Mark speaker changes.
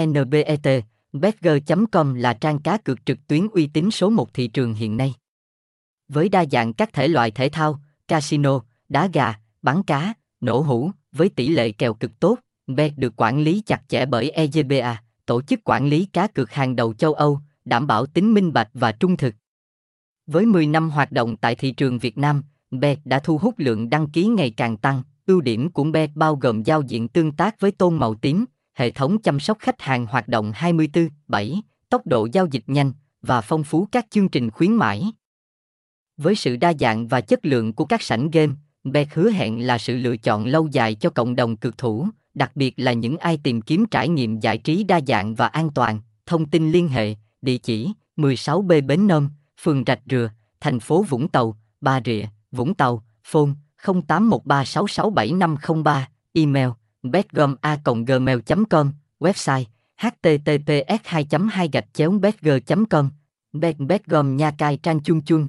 Speaker 1: NBET, Betger.com là trang cá cược trực tuyến uy tín số một thị trường hiện nay. Với đa dạng các thể loại thể thao, casino, đá gà, bắn cá, nổ hũ, với tỷ lệ kèo cực tốt, Bet được quản lý chặt chẽ bởi EGBA, tổ chức quản lý cá cược hàng đầu châu Âu, đảm bảo tính minh bạch và trung thực. Với 10 năm hoạt động tại thị trường Việt Nam, Bet đã thu hút lượng đăng ký ngày càng tăng. Ưu điểm của Bet bao gồm giao diện tương tác với tôn màu tím, hệ thống chăm sóc khách hàng hoạt động 24/7, tốc độ giao dịch nhanh và phong phú các chương trình khuyến mãi. Với sự đa dạng và chất lượng của các sảnh game, Bet hứa hẹn là sự lựa chọn lâu dài cho cộng đồng cực thủ, đặc biệt là những ai tìm kiếm trải nghiệm giải trí đa dạng và an toàn. Thông tin liên hệ, địa chỉ 16B Bến Nôm, phường Rạch Rừa, thành phố Vũng Tàu, Bà Rịa, Vũng Tàu, phone 0813667503, email betgom.gmail.com, website https 2 2 gạch chéo betg com. Betgom nha cai trang chung chung.